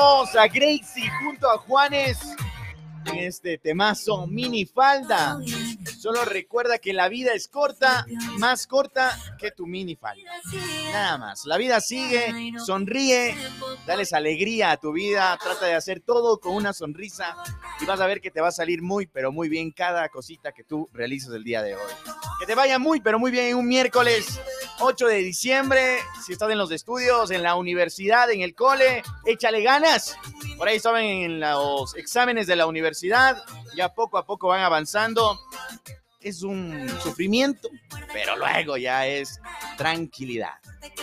a Gracie junto a Juanes en este temazo mini falda. Solo recuerda que la vida es corta, más corta que tu mini falda. Nada más. La vida sigue, sonríe, dales alegría a tu vida, trata de hacer todo con una sonrisa y vas a ver que te va a salir muy, pero muy bien cada cosita que tú realices el día de hoy. Que te vaya muy, pero muy bien en un miércoles 8 de diciembre. Si estás en los estudios, en la universidad, en el cole, échale ganas. Por ahí saben en los exámenes de la universidad, ya poco a poco van avanzando. Es un sufrimiento, pero luego ya es tranquilidad.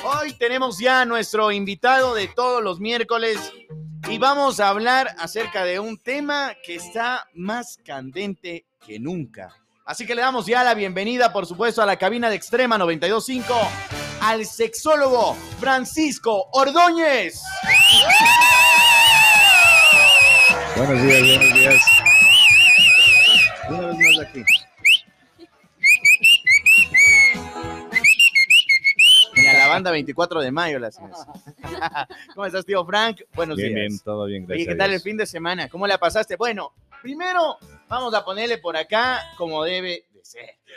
Hoy tenemos ya a nuestro invitado de todos los miércoles y vamos a hablar acerca de un tema que está más candente que nunca. Así que le damos ya la bienvenida, por supuesto, a la cabina de Extrema 925 al sexólogo Francisco Ordóñez. Buenos días, buenos días. Una vez más aquí. Y la banda 24 de mayo la hacemos. ¿Cómo estás, tío Frank? Buenos Bien, días. bien, todo bien, gracias. ¿qué a tal el fin de semana? ¿Cómo la pasaste? Bueno, primero vamos a ponerle por acá como debe de ser. ¡Que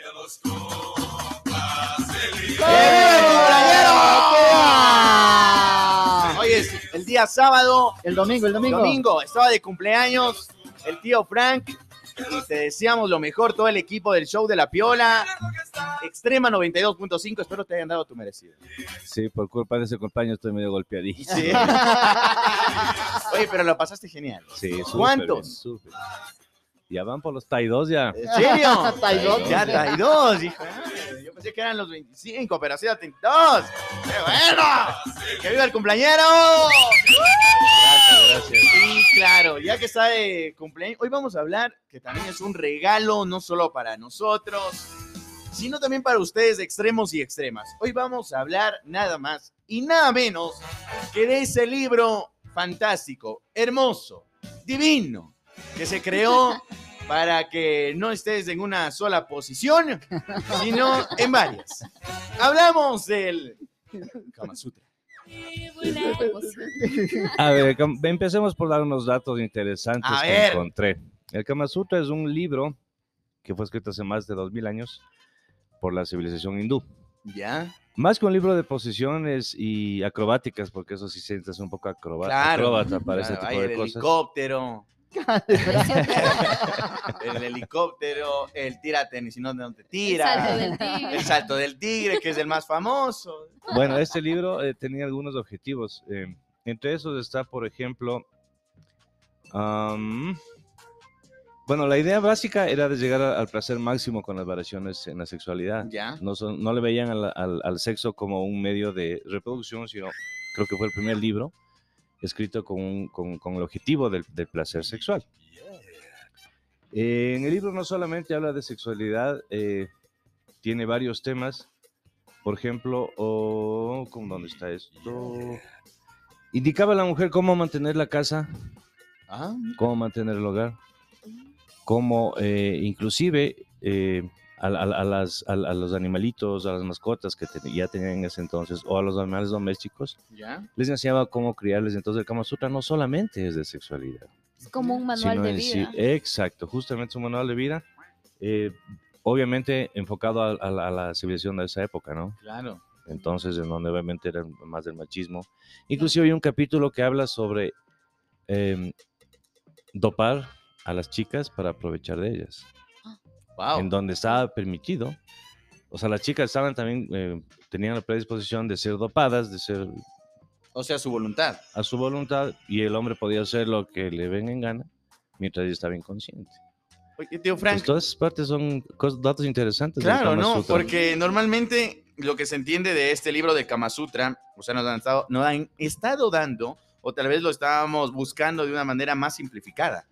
cumpleañero! Hoy es el día sábado, El domingo, el domingo. domingo, estaba de cumpleaños el tío Frank y te deseamos lo mejor, todo el equipo del show de La Piola, Extrema 92.5, espero te hayan dado tu merecido. Sí, por culpa de ese cumpleaños estoy medio golpeadísimo. Sí. Oye, pero lo pasaste genial. Sí, súper ¿Cuántos? bien, súper. Ya van por los Tai 2 ya. ¿En serio? Ya Tai 2, hijo. Yo pensé que eran los 25, pero ha sido 32. ¡Qué bueno! ¡Que viva el cumpleañero! Gracias, gracias. Sí, claro, ya que está de cumpleaños, hoy vamos a hablar que también es un regalo, no solo para nosotros, sino también para ustedes, extremos y extremas. Hoy vamos a hablar nada más y nada menos que de ese libro fantástico, hermoso, divino, que se creó para que no estés en una sola posición, sino en varias. Hablamos del Kama Sutra. A ver, empecemos por dar unos datos interesantes A que ver. encontré. El Kama Sutra es un libro que fue escrito hace más de 2000 años por la civilización hindú. ¿Ya? Más que un libro de posiciones y acrobáticas, porque eso sí sientes un poco acroba- Claro. acróbata para ese Claro, tipo hay de el cosas. helicóptero. El helicóptero, el tírate ni si no, no te tira. salto del tigre. El salto del tigre, que es el más famoso. Bueno, este libro eh, tenía algunos objetivos. eh, entre esos está, por ejemplo, am, bueno, la idea básica era de llegar al placer máximo con las variaciones en la sexualidad. Ya. No, son- no le veían al, al- al sexo como un medio de reproducción, sino creo que fue el primer libro escrito con, un- con- con el objetivo del, del placer sexual. Eh, en el libro no solamente habla de sexualidad, eh, tiene varios temas. Por ejemplo, oh, ¿cómo- ¿dónde está esto? Indicaba a la mujer cómo mantener la casa, Ah, cómo mantener el hogar, cómo eh, inclusive a, a- a las, a, a los animalitos, a las mascotas que ten- ya tenían en ese entonces, o a los animales domésticos, ya. les enseñaba cómo criarles. Entonces el Kama Sutra no solamente es de sexualidad, Es como un manual de en sí- vida. exacto, justamente es un manual de vida, eh, obviamente enfocado a, a la, a la civilización de esa época, ¿no? Claro. entonces en donde obviamente era más del machismo. Inclusive hay un capítulo que habla sobre em, dopar a las chicas para aprovechar de ellas, Wow. en donde estaba permitido. O sea, las chicas estaban también, eh, tenían la predisposición de ser dopadas, de ser O sea, su voluntad. a su voluntad, y el hombre podía hacer lo que le venga en gana mientras ella estaba inconsciente. Oye, tío Pues Frank. todas esas partes son datos interesantes. Claro, ¿no? Sutra. Porque normalmente lo que se entiende de este libro de Kama Sutra, o sea, nos han estado, nos han estado dando, o tal vez lo estábamos buscando de una manera más simplificada,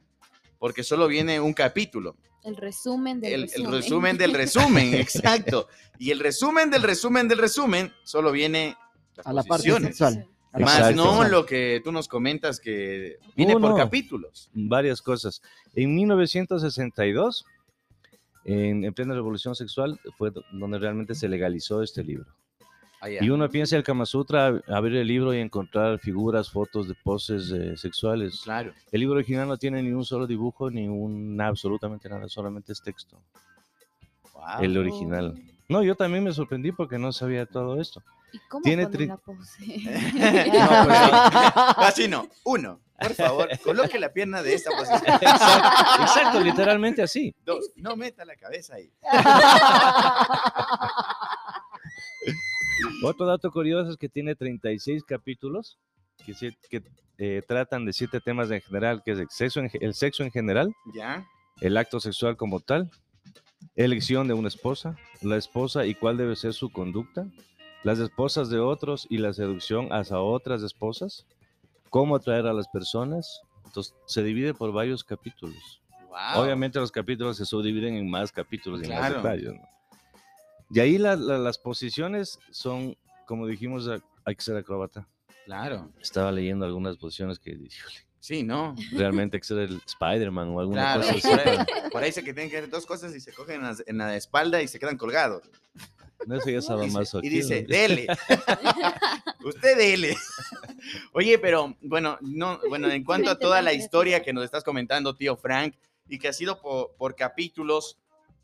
porque solo viene un capítulo. El resumen del El, el resumen. resumen del resumen, exacto. Y el resumen del resumen del resumen solo viene las A la parte posiciones. sexual. A la Más Exacto. no lo que tú nos comentas que viene por no. capítulos. varias cosas. En 1962, en, en plena revolución sexual, fue do- donde realmente se legalizó este libro. Ah. Y uno piensa el Kama Sutra, abrir el libro y encontrar figuras, fotos de poses eh, sexuales. Claro. El libro original no tiene ni un solo dibujo, ni un absolutamente nada, solamente es texto. Wow. El original. No, yo también me sorprendí porque no sabía todo esto. ¿Y cómo Tiene ponen tri- la pose? No, pues sí. Así no. Uno, por favor, coloque la pierna de esta posición. Exacto, exacto, literalmente así. Dos, no meta la cabeza ahí. Otro dato curioso es que tiene 36 capítulos que, que, eh, tratan de siete temas en general, que es el sexo, en, el sexo en general, Ya. el acto sexual como tal, elección de una esposa, la esposa y cuál debe ser su conducta, las esposas de otros y la seducción hacia otras esposas, cómo atraer a las personas. Entonces, se divide por varios capítulos. Wow. Obviamente los capítulos se subdividen en más capítulos y en más Claro. detalles. ¿no? De ahí la- la- las posiciones son, como dijimos, a- hay que ser acróbata. Claro. Estaba leyendo algunas posiciones que híjole, Sí, ¿no? realmente hay que ser el Spider-Man o alguna Claro. cosa así. Por ahí, por ahí se que tienen que hacer dos cosas y se cogen en la, en la espalda y se quedan colgados. No eso ya estaba más y dice, dele. Usted dele. Oye, pero bueno, no, bueno, en cuanto a toda la historia que nos estás comentando, tío Frank, y que ha sido por, por capítulos,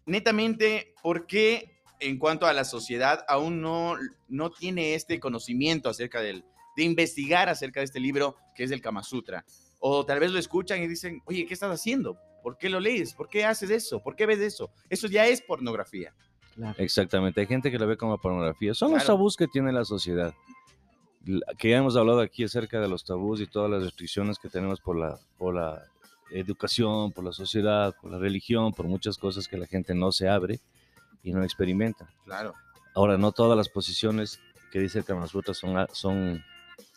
netamente, ¿por qué en cuanto a la sociedad aún no, no tiene este conocimiento acerca del, de investigar acerca de este libro que es el Kama Sutra? O tal vez lo escuchan y dicen, oye, ¿qué estás haciendo? ¿Por qué lo lees? ¿Por qué haces eso? ¿Por qué ves eso? Eso ya es pornografía. Exactamente, hay gente que lo ve como pornografía. Son los tabús que tiene la sociedad. Que ya hemos hablado aquí acerca de los tabús y todas las restricciones que tenemos por la, por la educación, por la sociedad, por la religión, por muchas cosas que la gente no se abre y no experimenta. Claro. Ahora, no todas las posiciones que dice el Kama Sutra son, son,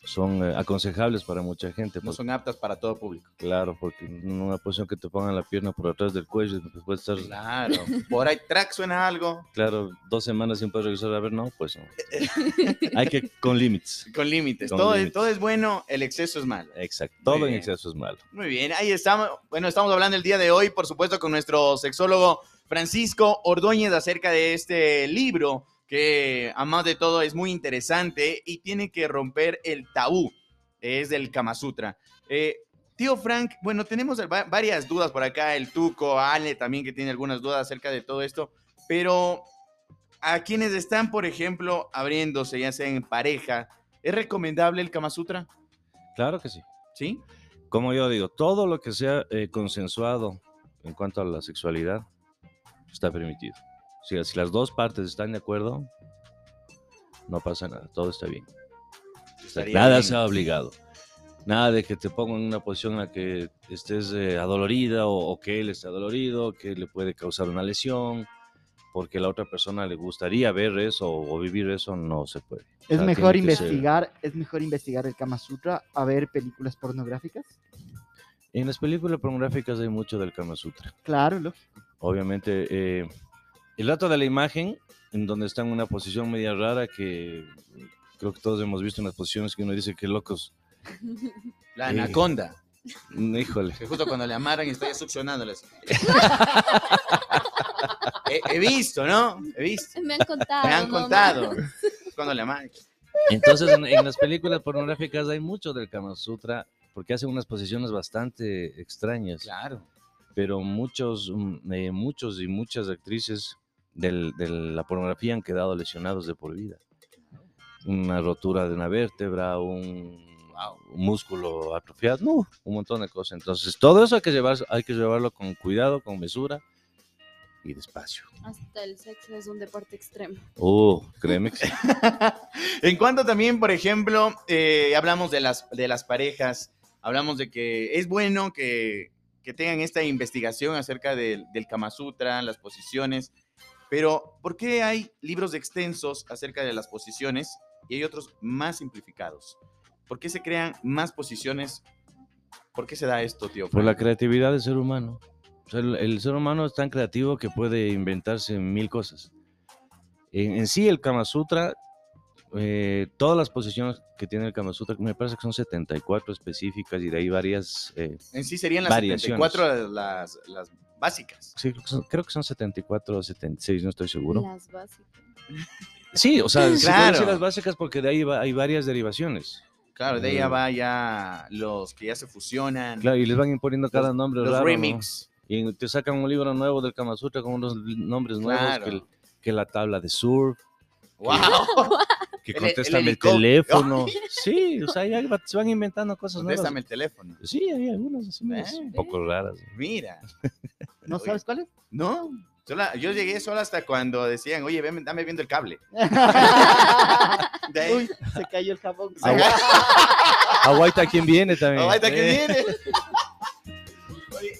son eh, aconsejables para mucha gente. No son aptas para todo público. Claro, porque en una posición que te pongan la pierna por atrás del cuello, pues puede estar, Claro. Por ahí, track suena algo. claro, dos semanas sin poder regresar a ver, no, pues no. Hay que con límites. Con límites. Todo, Es, todo es bueno, el exceso es malo. Exacto, todo en exceso es malo. Muy bien, ahí estamos. Bueno, estamos hablando el día de hoy, por supuesto, con nuestro sexólogo Francisco Ordóñez acerca de este libro que, a más de todo, es muy interesante y tiene que romper el tabú. Es del Kama Sutra. Eh, tío Frank, bueno, tenemos va- varias dudas por acá. El Tuco, Ale también que tiene algunas dudas acerca de todo esto. Pero a quienes están, por ejemplo, abriéndose, ya sea en pareja, ¿es recomendable el Kama Sutra? Claro que sí. ¿Sí? Como yo digo, todo lo que sea eh, consensuado en cuanto a la sexualidad está permitido. Sea, si las dos partes están de acuerdo, no pasa nada, todo está bien. Estaría Nada bien. sea obligado. Nada de que te pongan en una posición en la que estés eh, adolorida o, o que él esté adolorido, que le puede causar una lesión, porque la otra persona le gustaría ver eso o vivir eso, no se puede. O Es mejor ser- investigar, es mejor investigar el Kama Sutra a ver películas pornográficas. En las películas pornográficas hay mucho del Kama Sutra. Claro, lógico. Obviamente, eh, el dato de la imagen, en donde está en una posición media rara que creo que todos hemos visto en las posiciones que uno dice que locos. La anaconda. Híjole. Que justo cuando le amarran y estoy succionándoles. he, he visto, ¿no? He visto. Me han contado. Me han no, contado. no. Cuando le amarran. Entonces, en, en las películas pornográficas hay mucho del Kama Sutra porque hacen unas posiciones bastante extrañas. Claro. Pero muchos, mm, eh, muchos y muchas actrices del- de la pornografía han quedado lesionados de por vida. Una rotura de una vértebra, un, un músculo atrofiado, no, un montón de cosas. Entonces, todo eso hay que, llevar, hay que llevarlo con cuidado, con mesura y despacio. Hasta el sexo es un deporte extremo. Oh, créeme que sí. En cuanto también, por ejemplo, eh, hablamos de las, de las parejas, hablamos de que es bueno que, que tengan esta investigación acerca del, del Kama Sutra, las posiciones, pero ¿por qué hay libros extensos acerca de las posiciones y hay otros más simplificados? ¿Por qué se crean más posiciones? ¿Por qué se da esto, tío? Por la creatividad del ser humano. O sea, el, el ser humano es tan creativo que puede inventarse mil cosas. En, en sí, el Kama Sutra, eh, todas las posiciones que tiene el Kama Sutra, me parece que son 74 específicas y de ahí varias. eh, En sí serían las Variaciones. 74 las, las básicas. sí, creo que, son, creo que son 74 o 76, no estoy seguro. Las básicas. Sí, o sea, Claro. las básicas porque de ahí va- hay varias derivaciones. Claro, de ahí ya Mm. va ya los que ya se fusionan. Claro, y les van imponiendo cada nombre los raro, ¿no? remix. Y te sacan un libro nuevo del Kama Sutra con unos nombres nuevos Claro. que, el- que la tabla de surf, ¡Wow! que El- el contéstame el, teléfono. Sí, o sea, ya va- se van inventando cosas nuevas. Contéstame el teléfono. Sí, hay algunas así más, Eh. un poco raras. Mira. ¿No sabes cuál es? No, sola- yo llegué solo hasta cuando decían, oye, ven, dame viendo el cable. Ahí, Uy, se cayó el jabón. se- Aguaita, ¿quién viene también? Está que Eh. viene.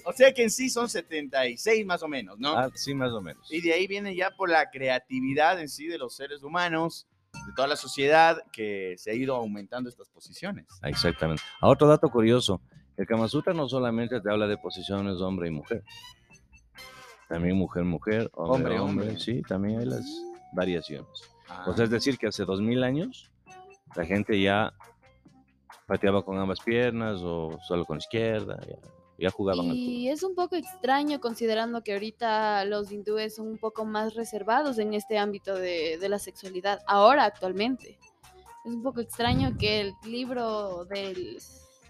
O sea que en sí son 76 más o menos, ¿no? Ah, sí, más o menos. Y de ahí viene ya por la creatividad en sí de los seres humanos, de toda la sociedad, que se ha ido aumentando estas posiciones. Ah, Exactamente. A otro dato curioso, el Kama Sutra no solamente te habla de posiciones hombre y mujer, también mujer, mujer, hombre, Hombre, hombre, hombre. sí, también hay las variaciones. Ah, O sea, es decir, que hace dos mil años la gente ya pateaba con ambas piernas o solo con izquierda, ya, ya jugaban al fútbol. Y es un poco extraño considerando que ahorita los hindúes son un poco más reservados en este ámbito de, de la sexualidad, ahora actualmente. Es un poco extraño que el libro del,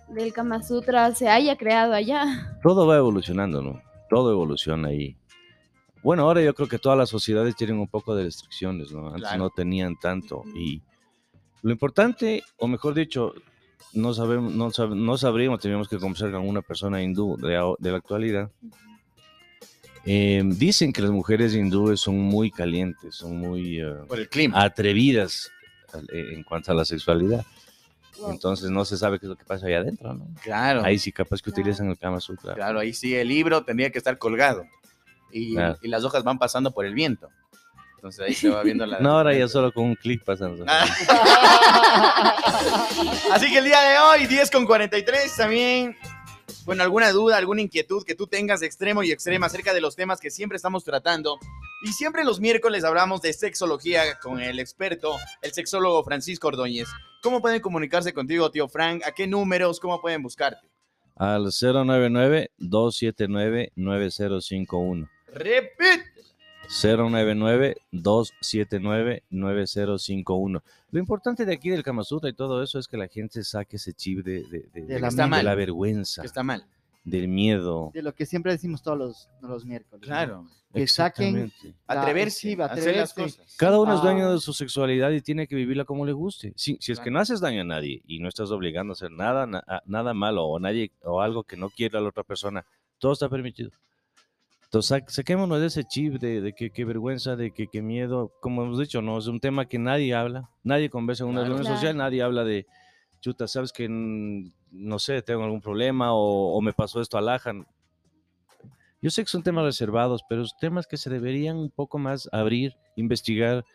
del Kama Sutra se haya creado allá. Todo va evolucionando, ¿no? Todo evoluciona ahí. Bueno, ahora yo creo que todas las sociedades tienen un poco de restricciones, ¿no? Antes Claro. no tenían tanto. Y lo importante, o mejor dicho, no sabemos, no, sab- no sabríamos, teníamos que conversar con una persona hindú de, la actualidad. Eh, dicen que las mujeres hindúes son muy calientes, son muy eh, por el clima. atrevidas eh, en cuanto a la sexualidad. Wow. Entonces no se sabe qué es lo que pasa allá adentro, ¿no? Claro. Ahí sí capaz que Claro. utilizan el Kama Sutra. Claro, ahí sí el libro tendría que estar colgado. Y, Claro. y las hojas van pasando por el viento. Entonces ahí se va viendo la. No, ahora ya solo con un clic pasando. Así que el día de hoy, 10 con 43, también, bueno, alguna duda, alguna inquietud que tú tengas de extremo y extrema acerca de los temas que siempre estamos tratando. Y siempre los miércoles hablamos de sexología con el experto, el sexólogo Francisco Ordóñez. ¿Cómo pueden comunicarse contigo, tío Frank? ¿A qué números? ¿Cómo pueden buscarte? Al 099-279-9051. Repite. 099-279-9051. Lo importante de aquí del Kama Sutra y todo eso es que la gente saque ese chip de, de- de- De de- la está de mal. la vergüenza, Que está mal. del miedo. De lo que siempre decimos todos los, los miércoles. ¿no? Claro. Que saquen. La- Atreverse. sí, a hacer las atreverse. cosas. Cada uno es dueño de su sexualidad y tiene que vivirla como le guste. Si, si es que no haces daño a nadie y no estás obligando a hacer nada, na- a- nada malo o, nadie, o algo que no quiera la otra persona, todo está permitido. Entonces, sa- saquémonos de ese chip de, de que, qué vergüenza, de que, qué miedo. Como hemos dicho, no es un tema que nadie habla. Nadie conversa en una Claro. reunión Claro. social, nadie habla de, chuta, sabes que, no sé, tengo algún problema o, o me pasó esto al Ajan. Yo sé que son temas reservados, pero son temas que se deberían un poco más abrir, investigar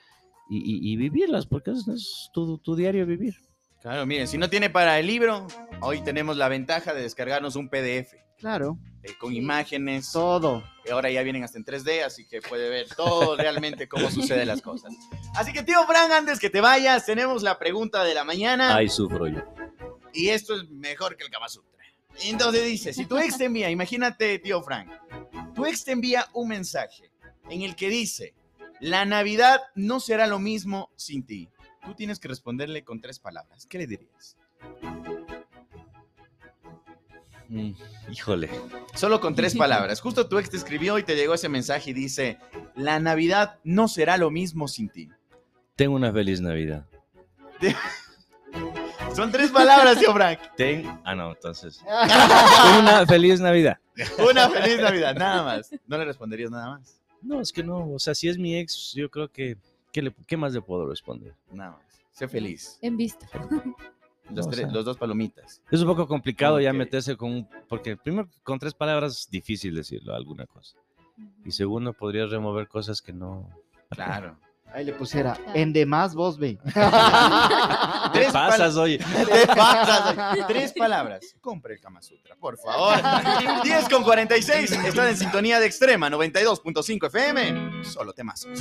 y, y- y vivirlas, porque es, es tu, tu diario vivir. Claro, miren, si no tiene para el libro, hoy tenemos la ventaja de descargarnos un PDF Claro, eh, con imágenes. todo. que ahora ya vienen hasta en 3D, así que puede ver todo realmente cómo suceden las cosas. Así que, tío Fran, antes que te vayas, tenemos la pregunta de la mañana. Ahí sufro yo. Y esto es mejor que el Kama Sutra. Entonces dice, si tu ex te envía, imagínate, tío Frank, tu ex te envía un mensaje en el que dice, la Navidad no será lo mismo sin ti. Tú tienes que responderle con tres palabras. ¿Qué le dirías? Mm, híjole. Solo con tres palabras. Justo tu ex te escribió y te llegó ese mensaje y dice, la Navidad no será lo mismo sin ti. Tengo una feliz Navidad. Son tres palabras, tío Frank. Ten... Ah, no, entonces. Una feliz Navidad. Una feliz Navidad, nada más. No le responderías nada más. No, es que no. O sea, si es mi ex, yo creo que. ¿Qué, le- qué más le puedo responder? Nada más. Sé feliz. En vista. Los, tres- los dos palomitas. Es un poco complicado ya Ok. meterse con. un- Porque primero, con tres palabras, difícil decirlo, alguna cosa. Y segundo, podrías remover cosas que no. Claro. Ahí le pusiera, en demás vos ve. ¿Qué Tres pasas, oye? Te pasas. Tres palabras. Compre el Kama Sutra, por favor. 10 con 46. Están en sintonía de extrema 92.5 FM. Solo temazos.